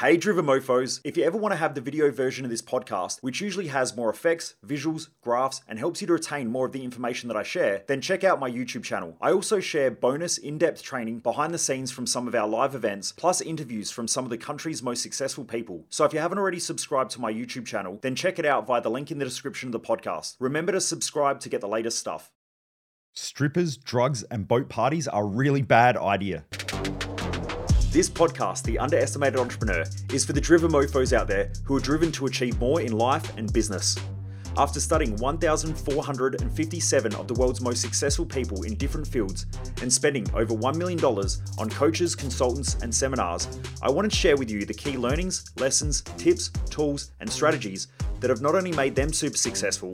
Hey Driven Mofos, if you ever want to have the video version of this podcast, which usually has more effects, visuals, graphs, and helps you to retain more of the information that I share, then check out my YouTube channel. I also share bonus in depth training behind the scenes from some of our live events, plus interviews from some of the country's most successful people. So if you haven't already subscribed to my YouTube channel, then check it out via the link in the description of the podcast. Remember to subscribe to get the latest stuff. Strippers, drugs, and boat parties are really bad idea. This podcast, The Underestimated Entrepreneur, is for the driven mofos out there who are driven to achieve more in life and business. After studying 1,457 of the world's most successful people in different fields and spending over $1 million on coaches, consultants, and seminars, I want to share with you the key learnings, lessons, tips, tools, and strategies that have not only made them super successful,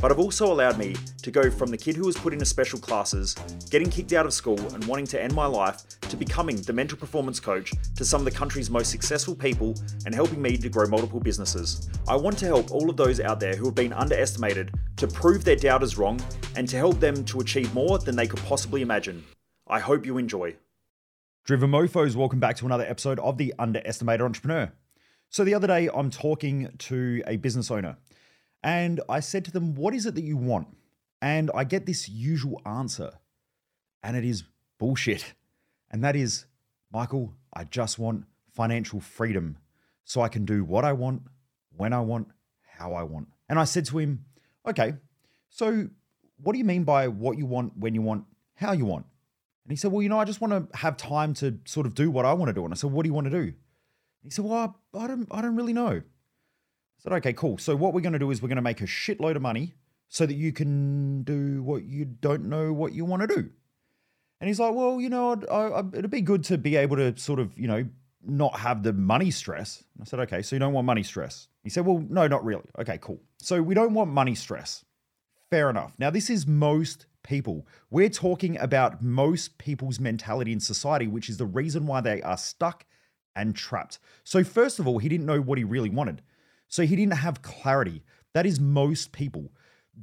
but have also allowed me to go from the kid who was put into special classes, getting kicked out of school, and wanting to end my life, to becoming the mental performance coach to some of the country's most successful people and helping me to grow multiple businesses. I want to help all of those out there who have been underestimated to prove their doubters wrong and to help them to achieve more than they could possibly imagine. I hope you enjoy. Driven Mofos, welcome back to another episode of The Underestimated Entrepreneur. So the other day, I'm talking to a business owner and I said to them, What is it that you want? And I get this usual answer, and it is bullshit. And that is, Michael, I just want financial freedom so I can do what I want, when I want, how I want. And I said to him, Okay, so what do you mean by what you want, when you want, how you want? And he said, Well, you know, I just want to have time to sort of do what I want to do. And I said, What do you want to do? He said, Well, I don't, I don't really know. I said, Okay, cool. So, what we're going to do is we're going to make a shitload of money so that you can do what you don't know what you want to do. And he's like, Well, you know, I, I, it'd be good to be able to sort of, you know, not have the money stress. I said, Okay, so you don't want money stress. He said, Well, no, not really. Okay, cool. So, we don't want money stress. Fair enough. Now, this is most people. We're talking about most people's mentality in society, which is the reason why they are stuck and trapped. So, first of all, he didn't know what he really wanted. So, he didn't have clarity. That is most people.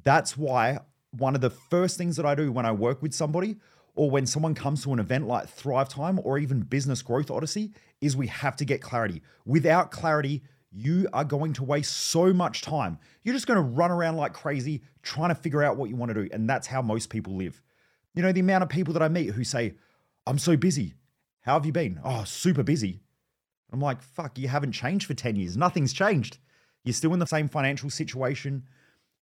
That's why one of the first things that I do when I work with somebody or when someone comes to an event like Thrive Time or even Business Growth Odyssey is we have to get clarity. Without clarity, you are going to waste so much time. You're just going to run around like crazy trying to figure out what you want to do. And that's how most people live. You know, the amount of people that I meet who say, I'm so busy. How have you been? Oh, super busy. I'm like, fuck, you haven't changed for 10 years. Nothing's changed. You're still in the same financial situation.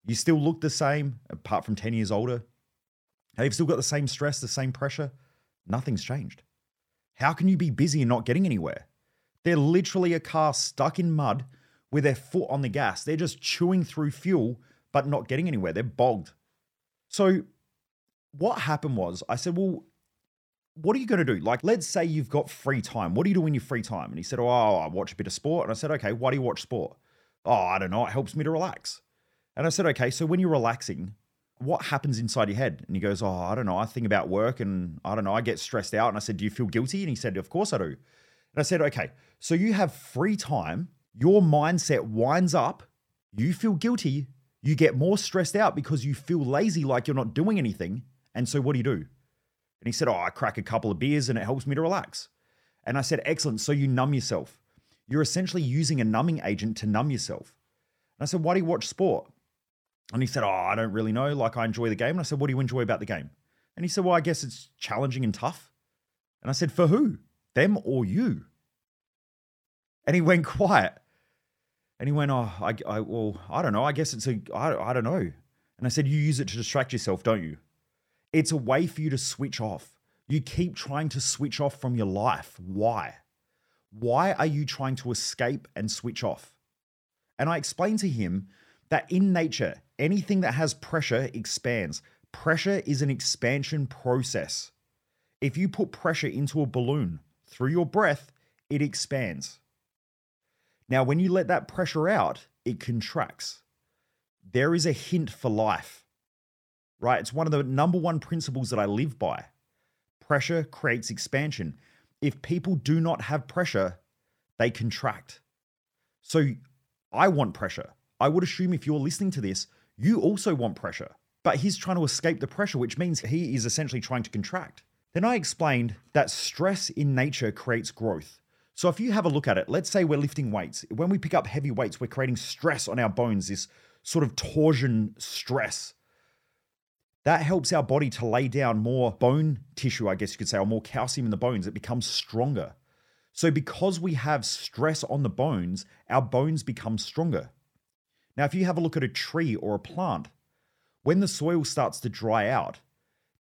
You still look the same, apart from 10 years older. You've still got the same stress, the same pressure. Nothing's changed. How can you be busy and not getting anywhere? They're literally a car stuck in mud with their foot on the gas. They're just chewing through fuel, but not getting anywhere. They're bogged. So, what happened was, I said, Well, what are you going to do? Like, let's say you've got free time. What do you do in your free time? And he said, oh, oh, oh, I watch a bit of sport. And I said, Okay, why do you watch sport? Oh, I don't know. It helps me to relax. And I said, Okay, so when you're relaxing, what happens inside your head? And he goes, Oh, I don't know. I think about work and I don't know. I get stressed out. And I said, Do you feel guilty? And he said, Of course I do. And I said, Okay, so you have free time. Your mindset winds up. You feel guilty. You get more stressed out because you feel lazy, like you're not doing anything. And so what do you do? And he said, Oh, I crack a couple of beers and it helps me to relax. And I said, Excellent. So you numb yourself. You're essentially using a numbing agent to numb yourself. And I said, Why do you watch sport? And he said, Oh, I don't really know. Like, I enjoy the game. And I said, What do you enjoy about the game? And he said, Well, I guess it's challenging and tough. And I said, For who? Them or you? And he went quiet. And he went, Oh, I, I well, I don't know. I guess it's a, I, I don't know. And I said, You use it to distract yourself, don't you? It's a way for you to switch off. You keep trying to switch off from your life. Why? Why are you trying to escape and switch off? And I explained to him that in nature, anything that has pressure expands. Pressure is an expansion process. If you put pressure into a balloon through your breath, it expands. Now, when you let that pressure out, it contracts. There is a hint for life right? It's one of the number one principles that I live by. Pressure creates expansion. If people do not have pressure, they contract. So I want pressure. I would assume if you're listening to this, you also want pressure. But he's trying to escape the pressure, which means he is essentially trying to contract. Then I explained that stress in nature creates growth. So if you have a look at it, let's say we're lifting weights. When we pick up heavy weights, we're creating stress on our bones, this sort of torsion stress. That helps our body to lay down more bone tissue, I guess you could say, or more calcium in the bones. It becomes stronger. So, because we have stress on the bones, our bones become stronger. Now, if you have a look at a tree or a plant, when the soil starts to dry out,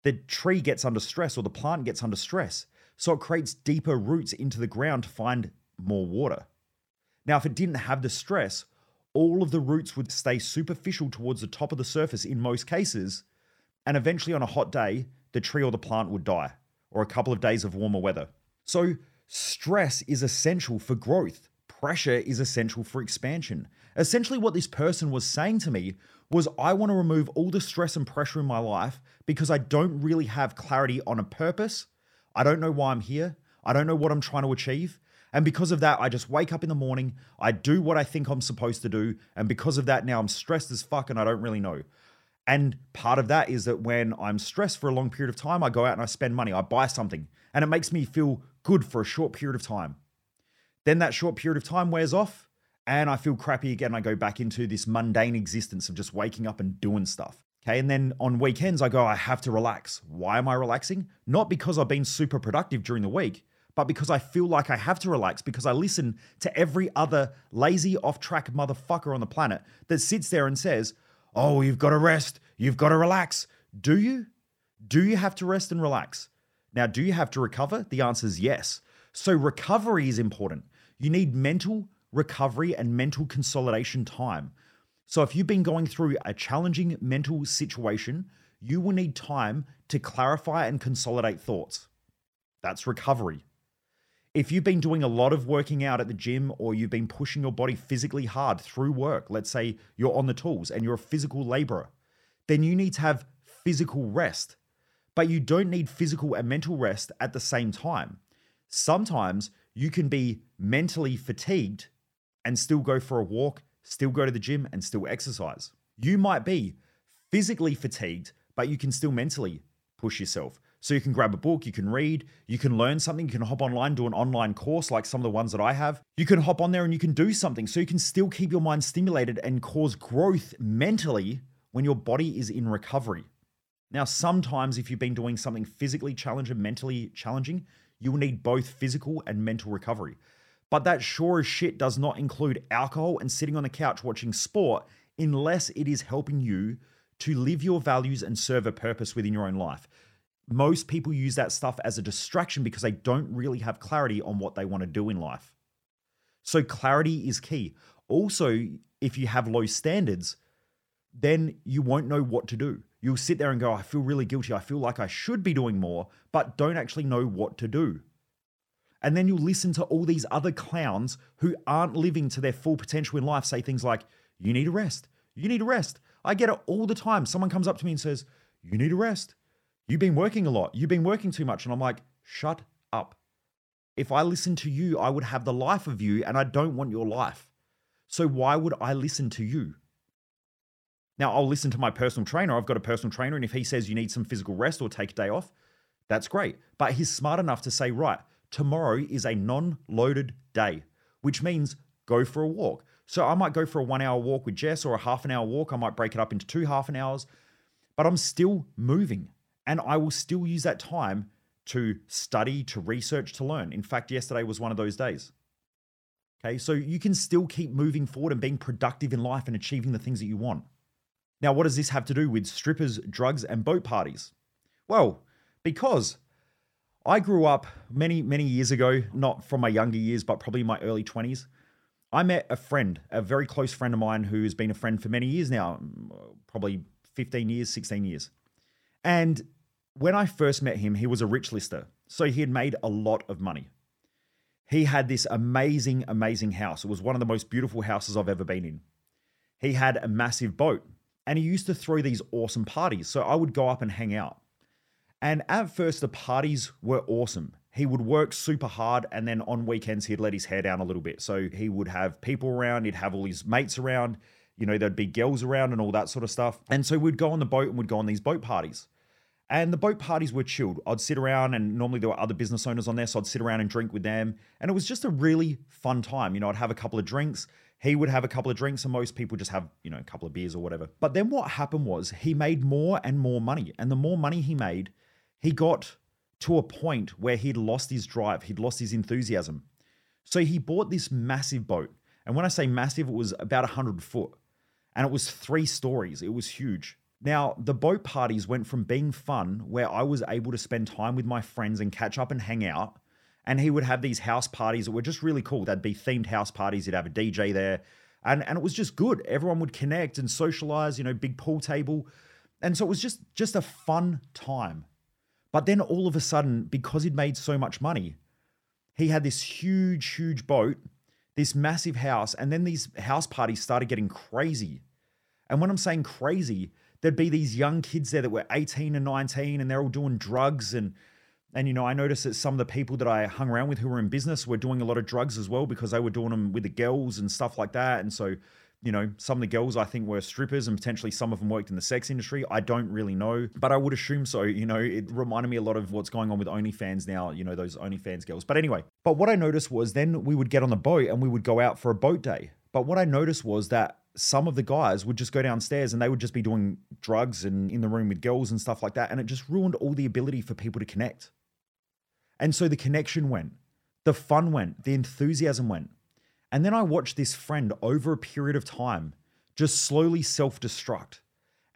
the tree gets under stress or the plant gets under stress. So, it creates deeper roots into the ground to find more water. Now, if it didn't have the stress, all of the roots would stay superficial towards the top of the surface in most cases, and eventually on a hot day, the tree or the plant would die, or a couple of days of warmer weather. So, stress is essential for growth. Pressure is essential for expansion. Essentially, what this person was saying to me was I want to remove all the stress and pressure in my life because I don't really have clarity on a purpose. I don't know why I'm here. I don't know what I'm trying to achieve. And because of that, I just wake up in the morning, I do what I think I'm supposed to do. And because of that, now I'm stressed as fuck and I don't really know. And part of that is that when I'm stressed for a long period of time, I go out and I spend money, I buy something, and it makes me feel good for a short period of time. Then that short period of time wears off, and I feel crappy again. I go back into this mundane existence of just waking up and doing stuff. Okay. And then on weekends, I go, I have to relax. Why am I relaxing? Not because I've been super productive during the week, but because I feel like I have to relax because I listen to every other lazy, off track motherfucker on the planet that sits there and says, Oh, you've got to rest. You've got to relax. Do you? Do you have to rest and relax? Now, do you have to recover? The answer is yes. So, recovery is important. You need mental recovery and mental consolidation time. So, if you've been going through a challenging mental situation, you will need time to clarify and consolidate thoughts. That's recovery. If you've been doing a lot of working out at the gym or you've been pushing your body physically hard through work, let's say you're on the tools and you're a physical laborer, then you need to have physical rest. But you don't need physical and mental rest at the same time. Sometimes you can be mentally fatigued and still go for a walk, still go to the gym, and still exercise. You might be physically fatigued, but you can still mentally push yourself. So you can grab a book, you can read, you can learn something, you can hop online, do an online course like some of the ones that I have. You can hop on there and you can do something so you can still keep your mind stimulated and cause growth mentally when your body is in recovery. Now, sometimes if you've been doing something physically challenging, mentally challenging, you will need both physical and mental recovery. But that sure as shit does not include alcohol and sitting on the couch watching sport unless it is helping you to live your values and serve a purpose within your own life most people use that stuff as a distraction because they don't really have clarity on what they want to do in life. So, clarity is key. Also, if you have low standards, then you won't know what to do. You'll sit there and go, I feel really guilty. I feel like I should be doing more, but don't actually know what to do. And then you'll listen to all these other clowns who aren't living to their full potential in life say things like, You need a rest. You need a rest. I get it all the time. Someone comes up to me and says, You need a rest. You've been working a lot. You've been working too much. And I'm like, shut up. If I listen to you, I would have the life of you, and I don't want your life. So why would I listen to you? Now, I'll listen to my personal trainer. I've got a personal trainer, and if he says you need some physical rest or take a day off, that's great. But he's smart enough to say, right, tomorrow is a non loaded day, which means go for a walk. So I might go for a one hour walk with Jess or a half an hour walk. I might break it up into two half an hours, but I'm still moving. And I will still use that time to study, to research, to learn. In fact, yesterday was one of those days. Okay, so you can still keep moving forward and being productive in life and achieving the things that you want. Now, what does this have to do with strippers, drugs, and boat parties? Well, because I grew up many, many years ago, not from my younger years, but probably my early 20s. I met a friend, a very close friend of mine who has been a friend for many years now, probably 15 years, 16 years. And when I first met him, he was a rich lister. So he had made a lot of money. He had this amazing, amazing house. It was one of the most beautiful houses I've ever been in. He had a massive boat and he used to throw these awesome parties. So I would go up and hang out. And at first, the parties were awesome. He would work super hard, and then on weekends, he'd let his hair down a little bit. So he would have people around, he'd have all his mates around, you know, there'd be girls around and all that sort of stuff. And so we'd go on the boat and we'd go on these boat parties. And the boat parties were chilled. I'd sit around, and normally there were other business owners on there, so I'd sit around and drink with them. And it was just a really fun time. You know, I'd have a couple of drinks. He would have a couple of drinks, and most people just have, you know, a couple of beers or whatever. But then what happened was he made more and more money. And the more money he made, he got to a point where he'd lost his drive, he'd lost his enthusiasm. So he bought this massive boat. And when I say massive, it was about 100 foot. And it was three stories. It was huge. Now, the boat parties went from being fun, where I was able to spend time with my friends and catch up and hang out. And he would have these house parties that were just really cool. They'd be themed house parties, he'd have a DJ there. And, and it was just good. Everyone would connect and socialize, you know, big pool table. And so it was just just a fun time. But then all of a sudden, because he'd made so much money, he had this huge, huge boat, this massive house, and then these house parties started getting crazy. And when I'm saying crazy, there'd be these young kids there that were 18 and 19 and they're all doing drugs and and you know i noticed that some of the people that i hung around with who were in business were doing a lot of drugs as well because they were doing them with the girls and stuff like that and so you know some of the girls i think were strippers and potentially some of them worked in the sex industry i don't really know but i would assume so you know it reminded me a lot of what's going on with onlyfans now you know those onlyfans girls but anyway but what i noticed was then we would get on the boat and we would go out for a boat day but what i noticed was that some of the guys would just go downstairs and they would just be doing drugs and in the room with girls and stuff like that. And it just ruined all the ability for people to connect. And so the connection went, the fun went, the enthusiasm went. And then I watched this friend over a period of time just slowly self destruct.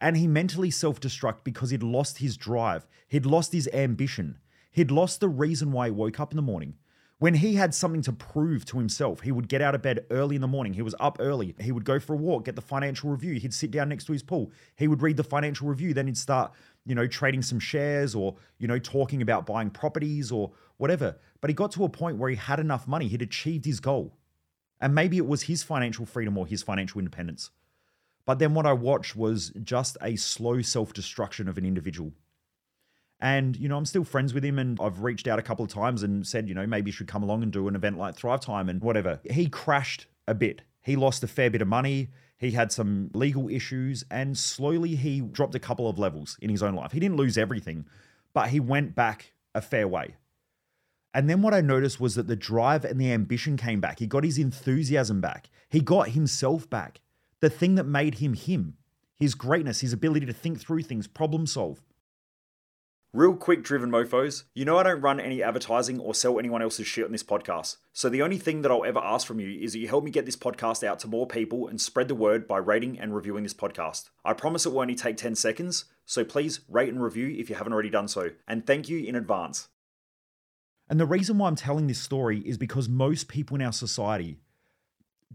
And he mentally self destruct because he'd lost his drive, he'd lost his ambition, he'd lost the reason why he woke up in the morning. When he had something to prove to himself, he would get out of bed early in the morning. He was up early. He would go for a walk, get the financial review. He'd sit down next to his pool. He would read the financial review. Then he'd start, you know, trading some shares or, you know, talking about buying properties or whatever. But he got to a point where he had enough money. He'd achieved his goal. And maybe it was his financial freedom or his financial independence. But then what I watched was just a slow self destruction of an individual. And, you know, I'm still friends with him and I've reached out a couple of times and said, you know, maybe you should come along and do an event like Thrive Time and whatever. He crashed a bit. He lost a fair bit of money. He had some legal issues and slowly he dropped a couple of levels in his own life. He didn't lose everything, but he went back a fair way. And then what I noticed was that the drive and the ambition came back. He got his enthusiasm back. He got himself back. The thing that made him him, his greatness, his ability to think through things, problem solve. Real quick, driven mofos, you know I don't run any advertising or sell anyone else's shit on this podcast. So the only thing that I'll ever ask from you is that you help me get this podcast out to more people and spread the word by rating and reviewing this podcast. I promise it will only take 10 seconds, so please rate and review if you haven't already done so. And thank you in advance. And the reason why I'm telling this story is because most people in our society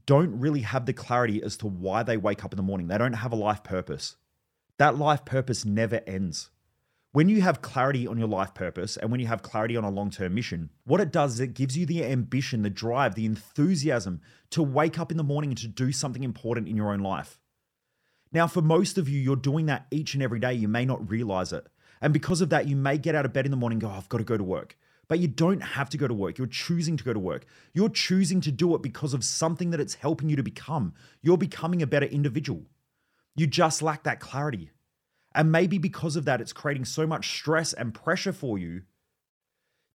don't really have the clarity as to why they wake up in the morning. They don't have a life purpose. That life purpose never ends when you have clarity on your life purpose and when you have clarity on a long term mission, what it does is it gives you the ambition, the drive, the enthusiasm to wake up in the morning and to do something important in your own life. Now, for most of you, you're doing that each and every day. You may not realize it. And because of that, you may get out of bed in the morning and go, oh, I've got to go to work. But you don't have to go to work. You're choosing to go to work. You're choosing to do it because of something that it's helping you to become. You're becoming a better individual. You just lack that clarity. And maybe because of that, it's creating so much stress and pressure for you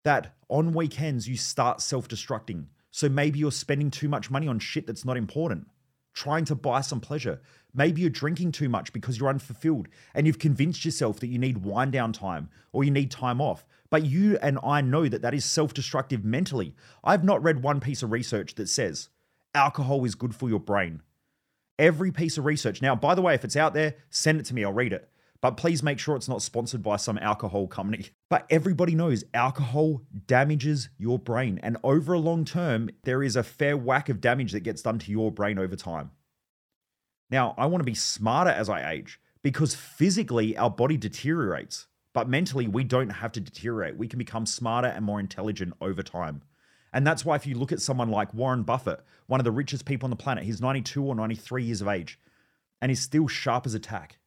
that on weekends you start self destructing. So maybe you're spending too much money on shit that's not important, trying to buy some pleasure. Maybe you're drinking too much because you're unfulfilled and you've convinced yourself that you need wind down time or you need time off. But you and I know that that is self destructive mentally. I've not read one piece of research that says alcohol is good for your brain. Every piece of research. Now, by the way, if it's out there, send it to me, I'll read it. But please make sure it's not sponsored by some alcohol company. But everybody knows alcohol damages your brain. And over a long term, there is a fair whack of damage that gets done to your brain over time. Now, I want to be smarter as I age because physically our body deteriorates, but mentally we don't have to deteriorate. We can become smarter and more intelligent over time. And that's why if you look at someone like Warren Buffett, one of the richest people on the planet, he's 92 or 93 years of age, and he's still sharp as a tack.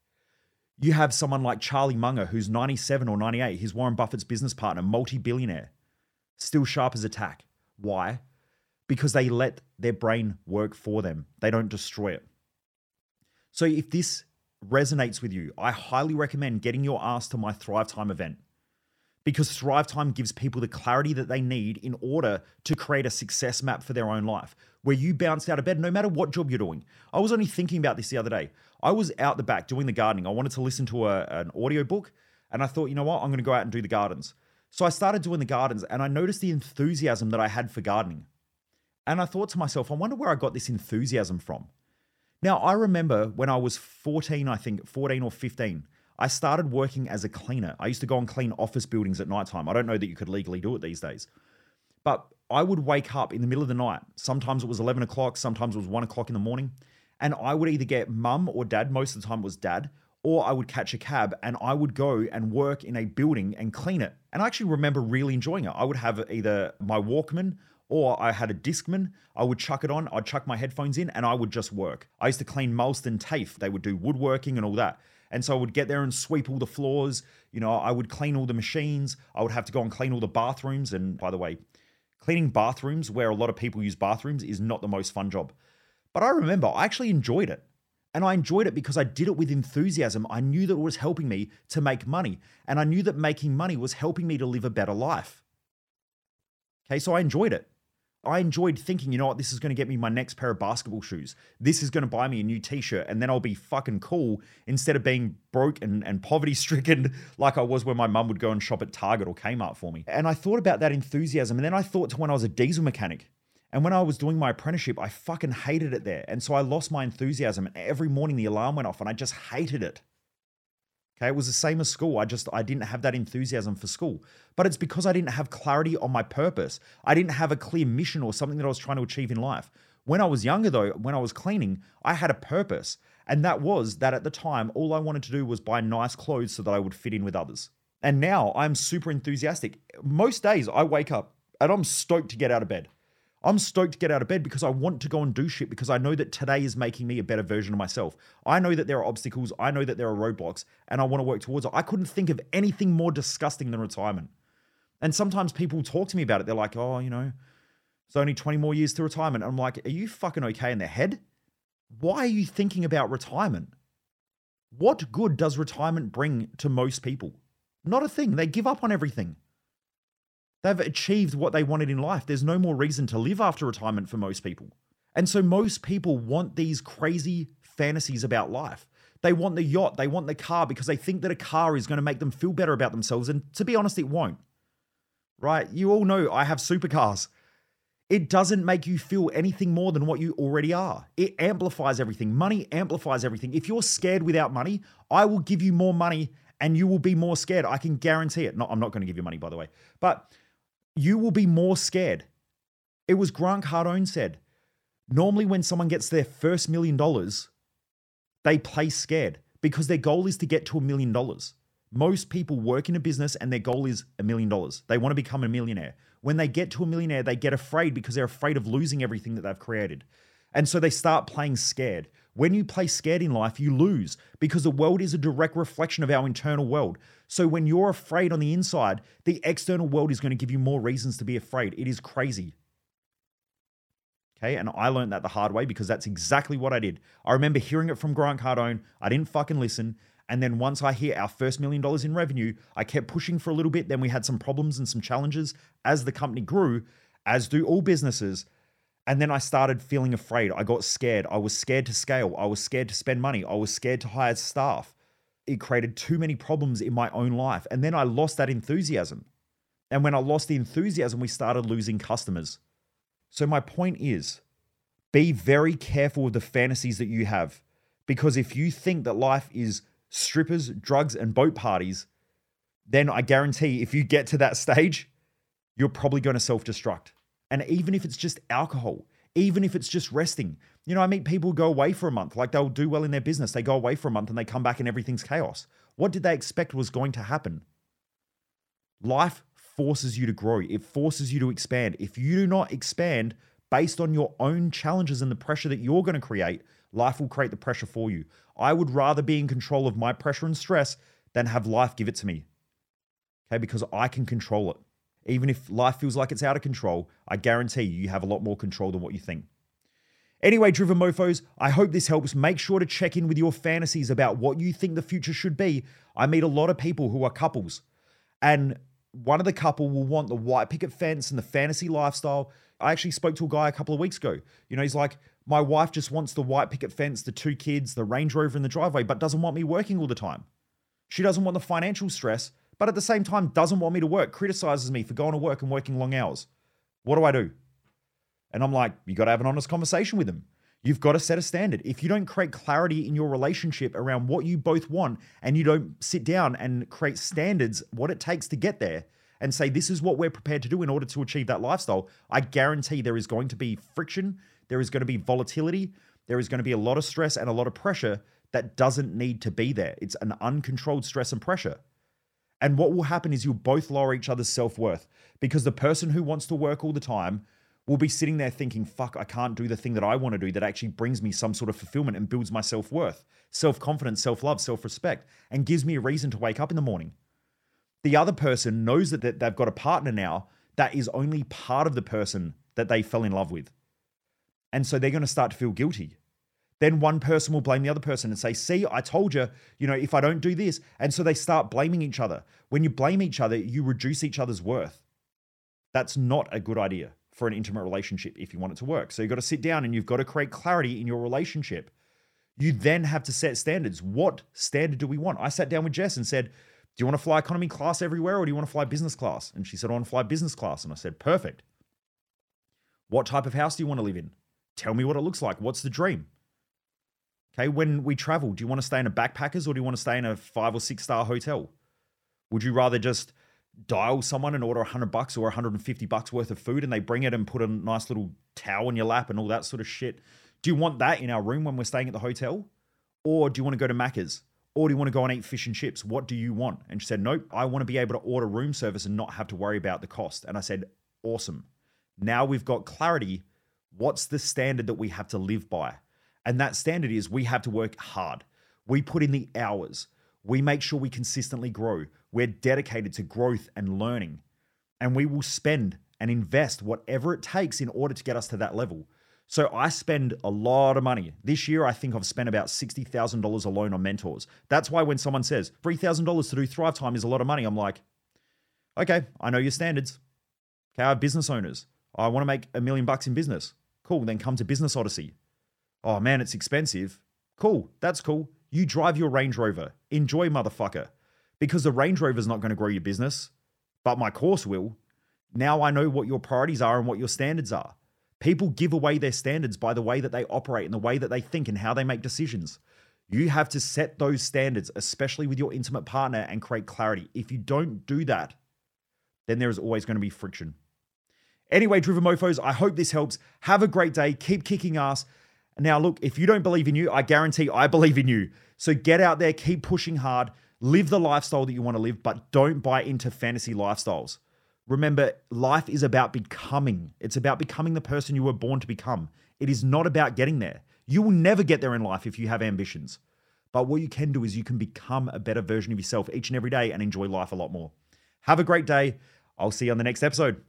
You have someone like Charlie Munger, who's 97 or 98. He's Warren Buffett's business partner, multi billionaire, still sharp as a tack. Why? Because they let their brain work for them, they don't destroy it. So if this resonates with you, I highly recommend getting your ass to my Thrive Time event because Thrive Time gives people the clarity that they need in order to create a success map for their own life, where you bounce out of bed no matter what job you're doing. I was only thinking about this the other day. I was out the back doing the gardening. I wanted to listen to a, an audio book, and I thought, you know what, I'm going to go out and do the gardens. So I started doing the gardens, and I noticed the enthusiasm that I had for gardening. And I thought to myself, I wonder where I got this enthusiasm from. Now, I remember when I was 14, I think 14 or 15, I started working as a cleaner. I used to go and clean office buildings at nighttime. I don't know that you could legally do it these days. But I would wake up in the middle of the night. Sometimes it was 11 o'clock, sometimes it was 1 o'clock in the morning. And I would either get mum or dad, most of the time it was dad, or I would catch a cab and I would go and work in a building and clean it. And I actually remember really enjoying it. I would have either my Walkman or I had a Discman. I would chuck it on, I'd chuck my headphones in, and I would just work. I used to clean Mulston TAFE. They would do woodworking and all that. And so I would get there and sweep all the floors. You know, I would clean all the machines. I would have to go and clean all the bathrooms. And by the way, cleaning bathrooms where a lot of people use bathrooms is not the most fun job. But I remember I actually enjoyed it. And I enjoyed it because I did it with enthusiasm. I knew that it was helping me to make money. And I knew that making money was helping me to live a better life. Okay, so I enjoyed it. I enjoyed thinking, you know what, this is going to get me my next pair of basketball shoes. This is going to buy me a new t shirt, and then I'll be fucking cool instead of being broke and, and poverty stricken like I was when my mum would go and shop at Target or Kmart for me. And I thought about that enthusiasm. And then I thought to when I was a diesel mechanic. And when I was doing my apprenticeship, I fucking hated it there. And so I lost my enthusiasm. And every morning the alarm went off, and I just hated it. Okay, it was the same as school. I just I didn't have that enthusiasm for school. But it's because I didn't have clarity on my purpose. I didn't have a clear mission or something that I was trying to achieve in life. When I was younger though, when I was cleaning, I had a purpose. And that was that at the time all I wanted to do was buy nice clothes so that I would fit in with others. And now I'm super enthusiastic. Most days I wake up and I'm stoked to get out of bed. I'm stoked to get out of bed because I want to go and do shit because I know that today is making me a better version of myself. I know that there are obstacles, I know that there are roadblocks, and I want to work towards it. I couldn't think of anything more disgusting than retirement. And sometimes people talk to me about it. They're like, oh, you know, it's only 20 more years to retirement. I'm like, are you fucking okay in the head? Why are you thinking about retirement? What good does retirement bring to most people? Not a thing. They give up on everything. They've achieved what they wanted in life. There's no more reason to live after retirement for most people. And so most people want these crazy fantasies about life. They want the yacht, they want the car because they think that a car is going to make them feel better about themselves. And to be honest, it won't. Right? You all know I have supercars. It doesn't make you feel anything more than what you already are. It amplifies everything. Money amplifies everything. If you're scared without money, I will give you more money and you will be more scared. I can guarantee it. No, I'm not going to give you money, by the way. But you will be more scared. It was Grant Cardone said, normally when someone gets their first million dollars, they play scared because their goal is to get to a million dollars. Most people work in a business and their goal is a million dollars. They want to become a millionaire. When they get to a millionaire, they get afraid because they're afraid of losing everything that they've created. And so they start playing scared. When you play scared in life, you lose because the world is a direct reflection of our internal world. So when you're afraid on the inside, the external world is going to give you more reasons to be afraid. It is crazy. Okay, and I learned that the hard way because that's exactly what I did. I remember hearing it from Grant Cardone. I didn't fucking listen. And then once I hear our first million dollars in revenue, I kept pushing for a little bit. Then we had some problems and some challenges as the company grew, as do all businesses. And then I started feeling afraid. I got scared. I was scared to scale. I was scared to spend money. I was scared to hire staff. It created too many problems in my own life. And then I lost that enthusiasm. And when I lost the enthusiasm, we started losing customers. So, my point is be very careful with the fantasies that you have. Because if you think that life is strippers, drugs, and boat parties, then I guarantee if you get to that stage, you're probably going to self destruct. And even if it's just alcohol, even if it's just resting, you know, I meet people go away for a month, like they'll do well in their business. They go away for a month and they come back and everything's chaos. What did they expect was going to happen? Life forces you to grow, it forces you to expand. If you do not expand based on your own challenges and the pressure that you're going to create, life will create the pressure for you. I would rather be in control of my pressure and stress than have life give it to me. Okay, because I can control it. Even if life feels like it's out of control, I guarantee you, you have a lot more control than what you think. Anyway, Driven Mofos, I hope this helps. Make sure to check in with your fantasies about what you think the future should be. I meet a lot of people who are couples, and one of the couple will want the white picket fence and the fantasy lifestyle. I actually spoke to a guy a couple of weeks ago. You know, he's like, my wife just wants the white picket fence, the two kids, the Range Rover in the driveway, but doesn't want me working all the time. She doesn't want the financial stress, but at the same time doesn't want me to work, criticizes me for going to work and working long hours. What do I do? And I'm like, you got to have an honest conversation with them. You've got to set a standard. If you don't create clarity in your relationship around what you both want and you don't sit down and create standards, what it takes to get there, and say, this is what we're prepared to do in order to achieve that lifestyle, I guarantee there is going to be friction, there is going to be volatility, there is going to be a lot of stress and a lot of pressure that doesn't need to be there. It's an uncontrolled stress and pressure. And what will happen is you'll both lower each other's self worth because the person who wants to work all the time will be sitting there thinking, fuck, I can't do the thing that I want to do that actually brings me some sort of fulfillment and builds my self worth, self confidence, self love, self respect, and gives me a reason to wake up in the morning. The other person knows that they've got a partner now that is only part of the person that they fell in love with. And so they're going to start to feel guilty. Then one person will blame the other person and say, See, I told you, you know, if I don't do this. And so they start blaming each other. When you blame each other, you reduce each other's worth. That's not a good idea for an intimate relationship if you want it to work. So you've got to sit down and you've got to create clarity in your relationship. You then have to set standards. What standard do we want? I sat down with Jess and said, Do you want to fly economy class everywhere or do you want to fly business class? And she said, I want to fly business class. And I said, Perfect. What type of house do you want to live in? Tell me what it looks like. What's the dream? Okay, when we travel, do you want to stay in a backpackers or do you want to stay in a five or six star hotel? Would you rather just dial someone and order 100 bucks or 150 bucks worth of food and they bring it and put a nice little towel in your lap and all that sort of shit. Do you want that in our room when we're staying at the hotel? Or do you want to go to Macca's? Or do you want to go and eat fish and chips? What do you want? And she said, Nope, I want to be able to order room service and not have to worry about the cost. And I said, Awesome. Now we've got clarity. What's the standard that we have to live by? And that standard is we have to work hard. We put in the hours. We make sure we consistently grow. We're dedicated to growth and learning. And we will spend and invest whatever it takes in order to get us to that level. So I spend a lot of money. This year, I think I've spent about $60,000 alone on mentors. That's why when someone says $3,000 to do Thrive Time is a lot of money, I'm like, okay, I know your standards. Okay, I have business owners. I want to make a million bucks in business. Cool, then come to Business Odyssey. Oh man, it's expensive. Cool, that's cool. You drive your Range Rover. Enjoy, motherfucker. Because the Range Rover is not going to grow your business, but my course will. Now I know what your priorities are and what your standards are. People give away their standards by the way that they operate and the way that they think and how they make decisions. You have to set those standards, especially with your intimate partner, and create clarity. If you don't do that, then there is always going to be friction. Anyway, Driven Mofos, I hope this helps. Have a great day. Keep kicking ass. Now, look, if you don't believe in you, I guarantee I believe in you. So get out there, keep pushing hard, live the lifestyle that you want to live, but don't buy into fantasy lifestyles. Remember, life is about becoming. It's about becoming the person you were born to become. It is not about getting there. You will never get there in life if you have ambitions. But what you can do is you can become a better version of yourself each and every day and enjoy life a lot more. Have a great day. I'll see you on the next episode.